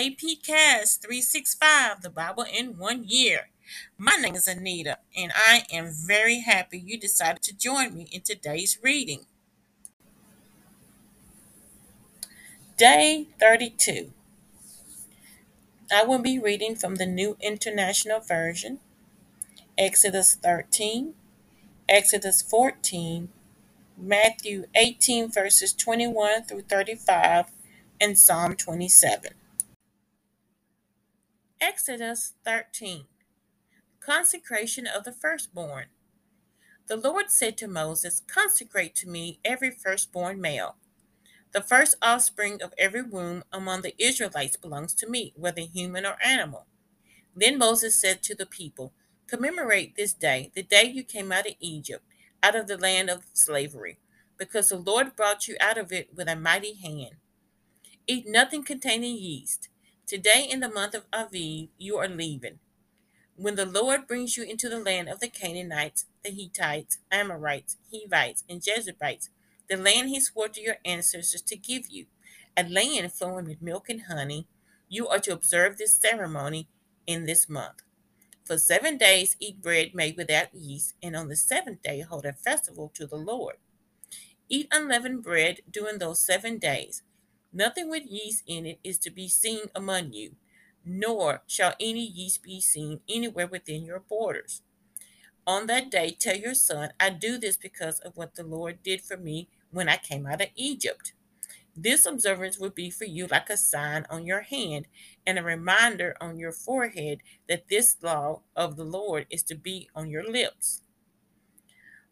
to AP Cast 365, the Bible in one year. My name is Anita, and I am very happy you decided to join me in today's reading. Day 32. I will be reading from the New International Version, Exodus 13, Exodus 14, Matthew 18, verses 21 through 35, and Psalm 27. Exodus 13 Consecration of the Firstborn. The Lord said to Moses, Consecrate to me every firstborn male. The first offspring of every womb among the Israelites belongs to me, whether human or animal. Then Moses said to the people, Commemorate this day, the day you came out of Egypt, out of the land of slavery, because the Lord brought you out of it with a mighty hand. Eat nothing containing yeast. Today, in the month of Aviv, you are leaving. When the Lord brings you into the land of the Canaanites, the Hittites, Amorites, Hivites, and Jebusites, the land he swore to your ancestors to give you, a land flowing with milk and honey, you are to observe this ceremony in this month. For seven days eat bread made without yeast, and on the seventh day hold a festival to the Lord. Eat unleavened bread during those seven days. Nothing with yeast in it is to be seen among you, nor shall any yeast be seen anywhere within your borders. On that day, tell your son, I do this because of what the Lord did for me when I came out of Egypt. This observance will be for you like a sign on your hand and a reminder on your forehead that this law of the Lord is to be on your lips.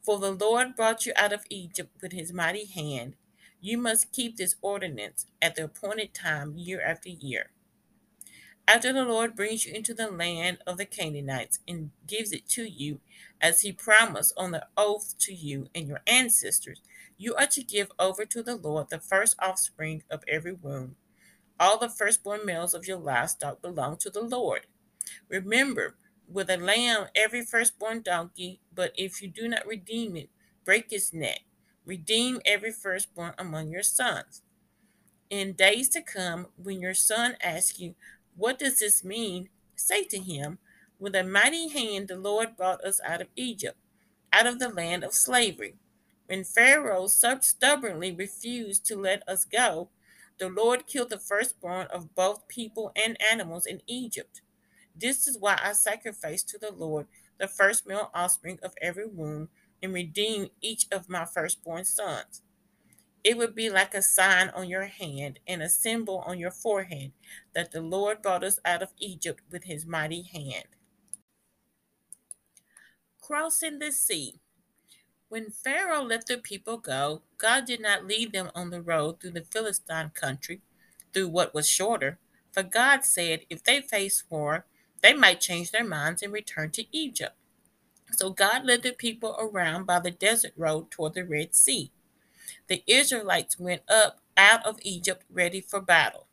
For the Lord brought you out of Egypt with his mighty hand. You must keep this ordinance at the appointed time year after year. After the Lord brings you into the land of the Canaanites and gives it to you, as he promised on the oath to you and your ancestors, you are to give over to the Lord the first offspring of every womb. All the firstborn males of your livestock belong to the Lord. Remember, with a lamb, every firstborn donkey, but if you do not redeem it, break its neck. Redeem every firstborn among your sons. In days to come, when your son asks you, What does this mean? say to him, With a mighty hand the Lord brought us out of Egypt, out of the land of slavery. When Pharaoh stubbornly refused to let us go, the Lord killed the firstborn of both people and animals in Egypt. This is why I sacrifice to the Lord the first male offspring of every womb and redeem each of my firstborn sons. It would be like a sign on your hand and a symbol on your forehead that the Lord brought us out of Egypt with his mighty hand. Crossing the sea. When Pharaoh let the people go, God did not lead them on the road through the Philistine country, through what was shorter. For God said if they faced war, they might change their minds and return to Egypt. So God led the people around by the desert road toward the Red Sea. The Israelites went up out of Egypt ready for battle.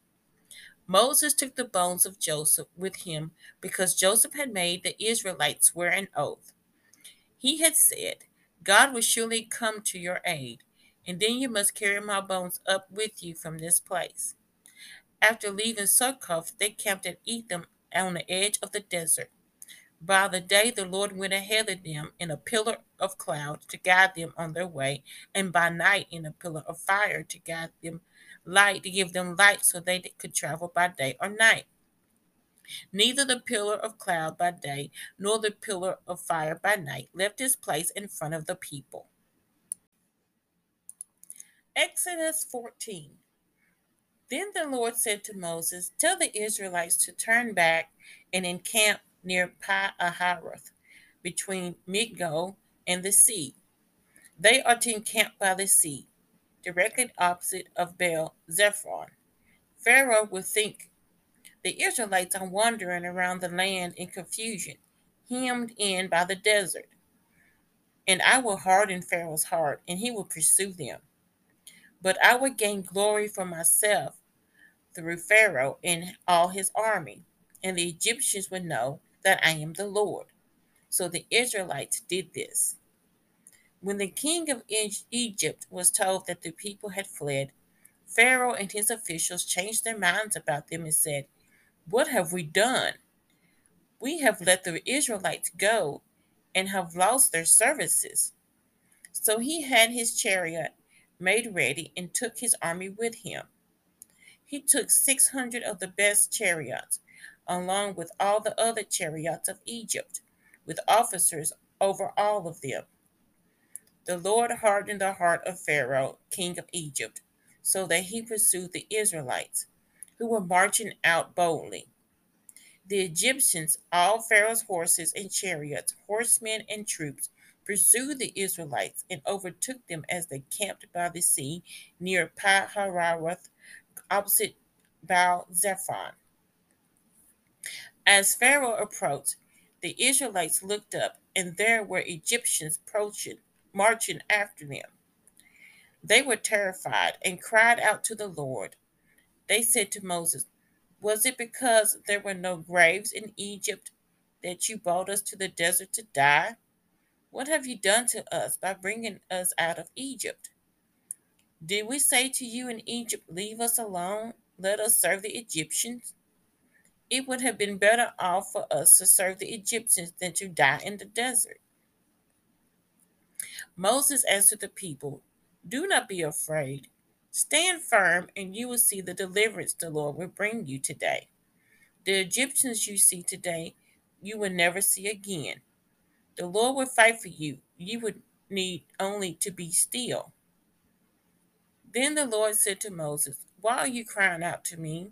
Moses took the bones of Joseph with him because Joseph had made the Israelites swear an oath. He had said, God will surely come to your aid, and then you must carry my bones up with you from this place. After leaving Succoth, they camped at Etham on the edge of the desert. By the day, the Lord went ahead of them in a pillar of cloud to guide them on their way, and by night in a pillar of fire to guide them light, to give them light so they could travel by day or night. Neither the pillar of cloud by day nor the pillar of fire by night left its place in front of the people. Exodus 14 Then the Lord said to Moses, Tell the Israelites to turn back and encamp near Pi Hahiroth, between Migdol and the sea. They are to encamp by the sea, directly opposite of Baal Zephon. Pharaoh will think the Israelites are wandering around the land in confusion, hemmed in by the desert. And I will harden Pharaoh's heart, and he will pursue them. But I will gain glory for myself through Pharaoh and all his army, and the Egyptians will know that I am the Lord. So the Israelites did this. When the king of Egypt was told that the people had fled, Pharaoh and his officials changed their minds about them and said, What have we done? We have let the Israelites go and have lost their services. So he had his chariot made ready and took his army with him. He took 600 of the best chariots, along with all the other chariots of Egypt, with officers over all of them. The Lord hardened the heart of Pharaoh, king of Egypt, so that he pursued the Israelites, who were marching out boldly. The Egyptians, all Pharaoh's horses and chariots, horsemen and troops, pursued the Israelites and overtook them as they camped by the sea near Pi-hahiroth, opposite Baal Zephon. As Pharaoh approached, the Israelites looked up, and there were Egyptians approaching, marching after them. They were terrified and cried out to the Lord. They said to Moses, Was it because there were no graves in Egypt that you brought us to the desert to die? What have you done to us by bringing us out of Egypt? Did we say to you in Egypt, Leave us alone, let us serve the Egyptians? It would have been better off for us to serve the Egyptians than to die in the desert. Moses answered the people, Do not be afraid. Stand firm, and you will see the deliverance the Lord will bring you today. The Egyptians you see today, you will never see again. The Lord will fight for you. You would need only to be still. Then the Lord said to Moses, Why are you crying out to me?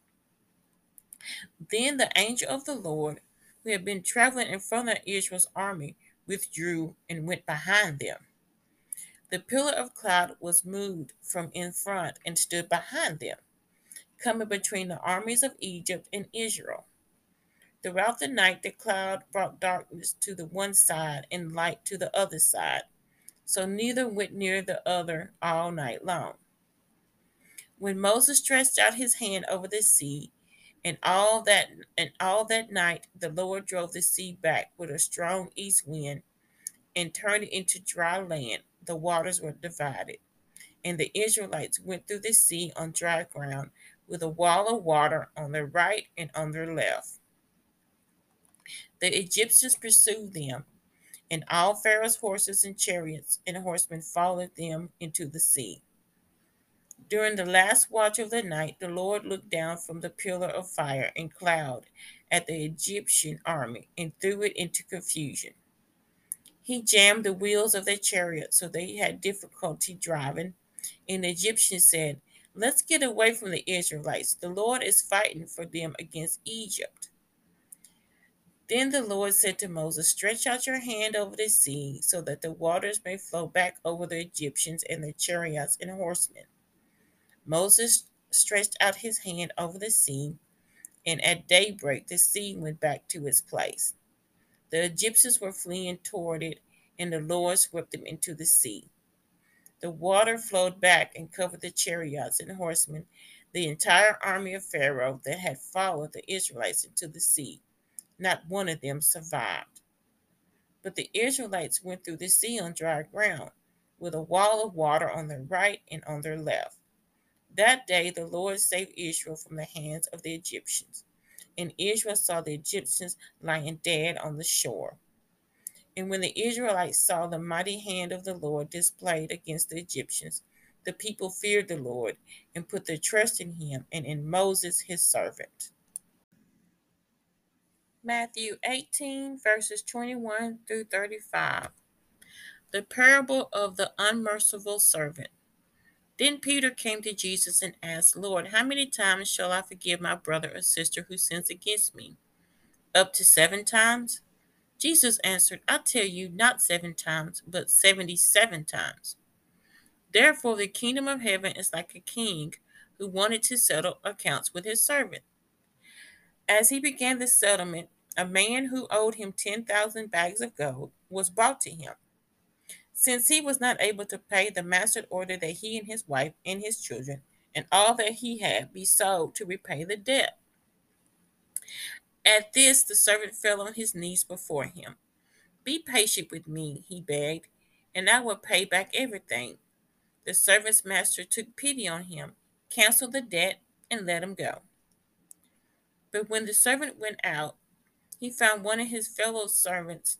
Then the angel of the Lord, who had been traveling in front of Israel's army, withdrew and went behind them. The pillar of cloud was moved from in front and stood behind them, coming between the armies of Egypt and Israel. Throughout the night, the cloud brought darkness to the one side and light to the other side, so neither went near the other all night long. When Moses stretched out his hand over the sea, and all that and all that night the Lord drove the sea back with a strong east wind and turned it into dry land. The waters were divided. And the Israelites went through the sea on dry ground with a wall of water on their right and on their left. The Egyptians pursued them, and all Pharaoh's horses and chariots and horsemen followed them into the sea. During the last watch of the night, the Lord looked down from the pillar of fire and cloud at the Egyptian army and threw it into confusion. He jammed the wheels of their chariot so they had difficulty driving. And the Egyptians said, Let's get away from the Israelites. The Lord is fighting for them against Egypt. Then the Lord said to Moses, Stretch out your hand over the sea so that the waters may flow back over the Egyptians and their chariots and horsemen. Moses stretched out his hand over the sea, and at daybreak the sea went back to its place. The Egyptians were fleeing toward it, and the Lord swept them into the sea. The water flowed back and covered the chariots and horsemen, the entire army of Pharaoh that had followed the Israelites into the sea. Not one of them survived. But the Israelites went through the sea on dry ground, with a wall of water on their right and on their left. That day the Lord saved Israel from the hands of the Egyptians, and Israel saw the Egyptians lying dead on the shore. And when the Israelites saw the mighty hand of the Lord displayed against the Egyptians, the people feared the Lord and put their trust in him and in Moses his servant. Matthew 18, verses 21 through 35. The parable of the unmerciful servant. Then Peter came to Jesus and asked, Lord, how many times shall I forgive my brother or sister who sins against me? Up to seven times? Jesus answered, I tell you, not seven times, but seventy seven times. Therefore, the kingdom of heaven is like a king who wanted to settle accounts with his servant. As he began the settlement, a man who owed him 10,000 bags of gold was brought to him. Since he was not able to pay, the master ordered that he and his wife and his children and all that he had be sold to repay the debt. At this, the servant fell on his knees before him. Be patient with me, he begged, and I will pay back everything. The servant's master took pity on him, canceled the debt, and let him go. But when the servant went out, he found one of his fellow servants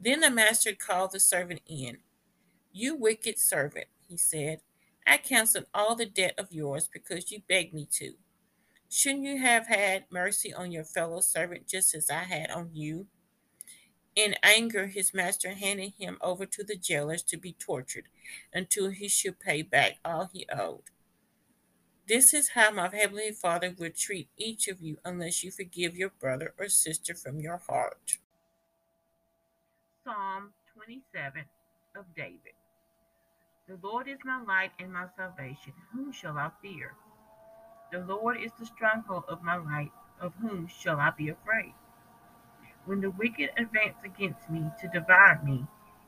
Then the master called the servant in. You wicked servant, he said, I canceled all the debt of yours because you begged me to. Shouldn't you have had mercy on your fellow servant just as I had on you? In anger, his master handed him over to the jailers to be tortured until he should pay back all he owed. This is how my heavenly Father will treat each of you unless you forgive your brother or sister from your heart. Psalm 27 of David. The Lord is my light and my salvation. Whom shall I fear? The Lord is the stronghold of my life. Of whom shall I be afraid? When the wicked advance against me to devour me,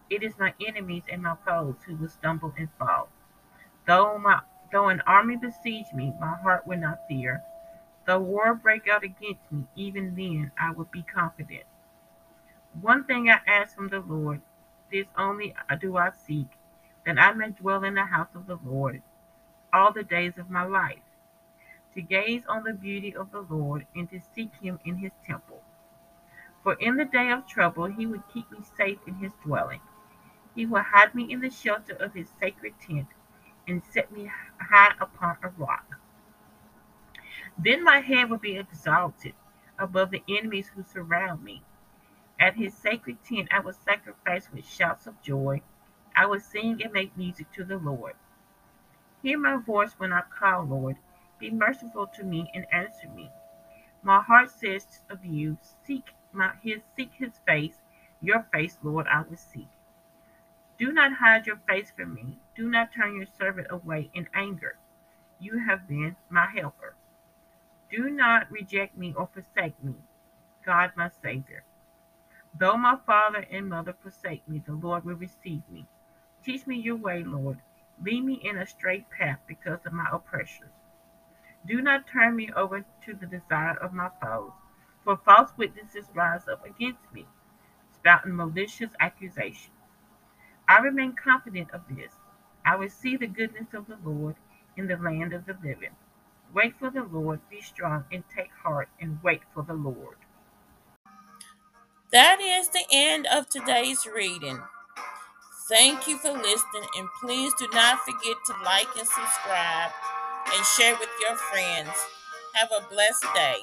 it is my enemies and my foes who will stumble and fall. Though my Though an army besiege me, my heart will not fear. Though war break out against me, even then I will be confident. One thing I ask from the Lord, this only do I seek, that I may dwell in the house of the Lord all the days of my life, to gaze on the beauty of the Lord and to seek him in his temple. For in the day of trouble he would keep me safe in his dwelling. He will hide me in the shelter of his sacred tent and set me high upon a rock. Then my head will be exalted above the enemies who surround me. At his sacred tent I will sacrifice with shouts of joy. I will sing and make music to the Lord. Hear my voice when I call, Lord. Be merciful to me and answer me. My heart says of you, seek my his seek his face, your face, Lord, I will seek. Do not hide your face from me. Do not turn your servant away in anger. You have been my helper. Do not reject me or forsake me, God my Savior. Though my father and mother forsake me, the Lord will receive me. Teach me your way, Lord. Lead me in a straight path because of my oppressors. Do not turn me over to the desire of my foes, for false witnesses rise up against me, spouting malicious accusations. I remain confident of this. I will see the goodness of the Lord in the land of the living. Wait for the Lord, be strong, and take heart, and wait for the Lord. That is the end of today's reading. Thank you for listening, and please do not forget to like and subscribe and share with your friends. Have a blessed day.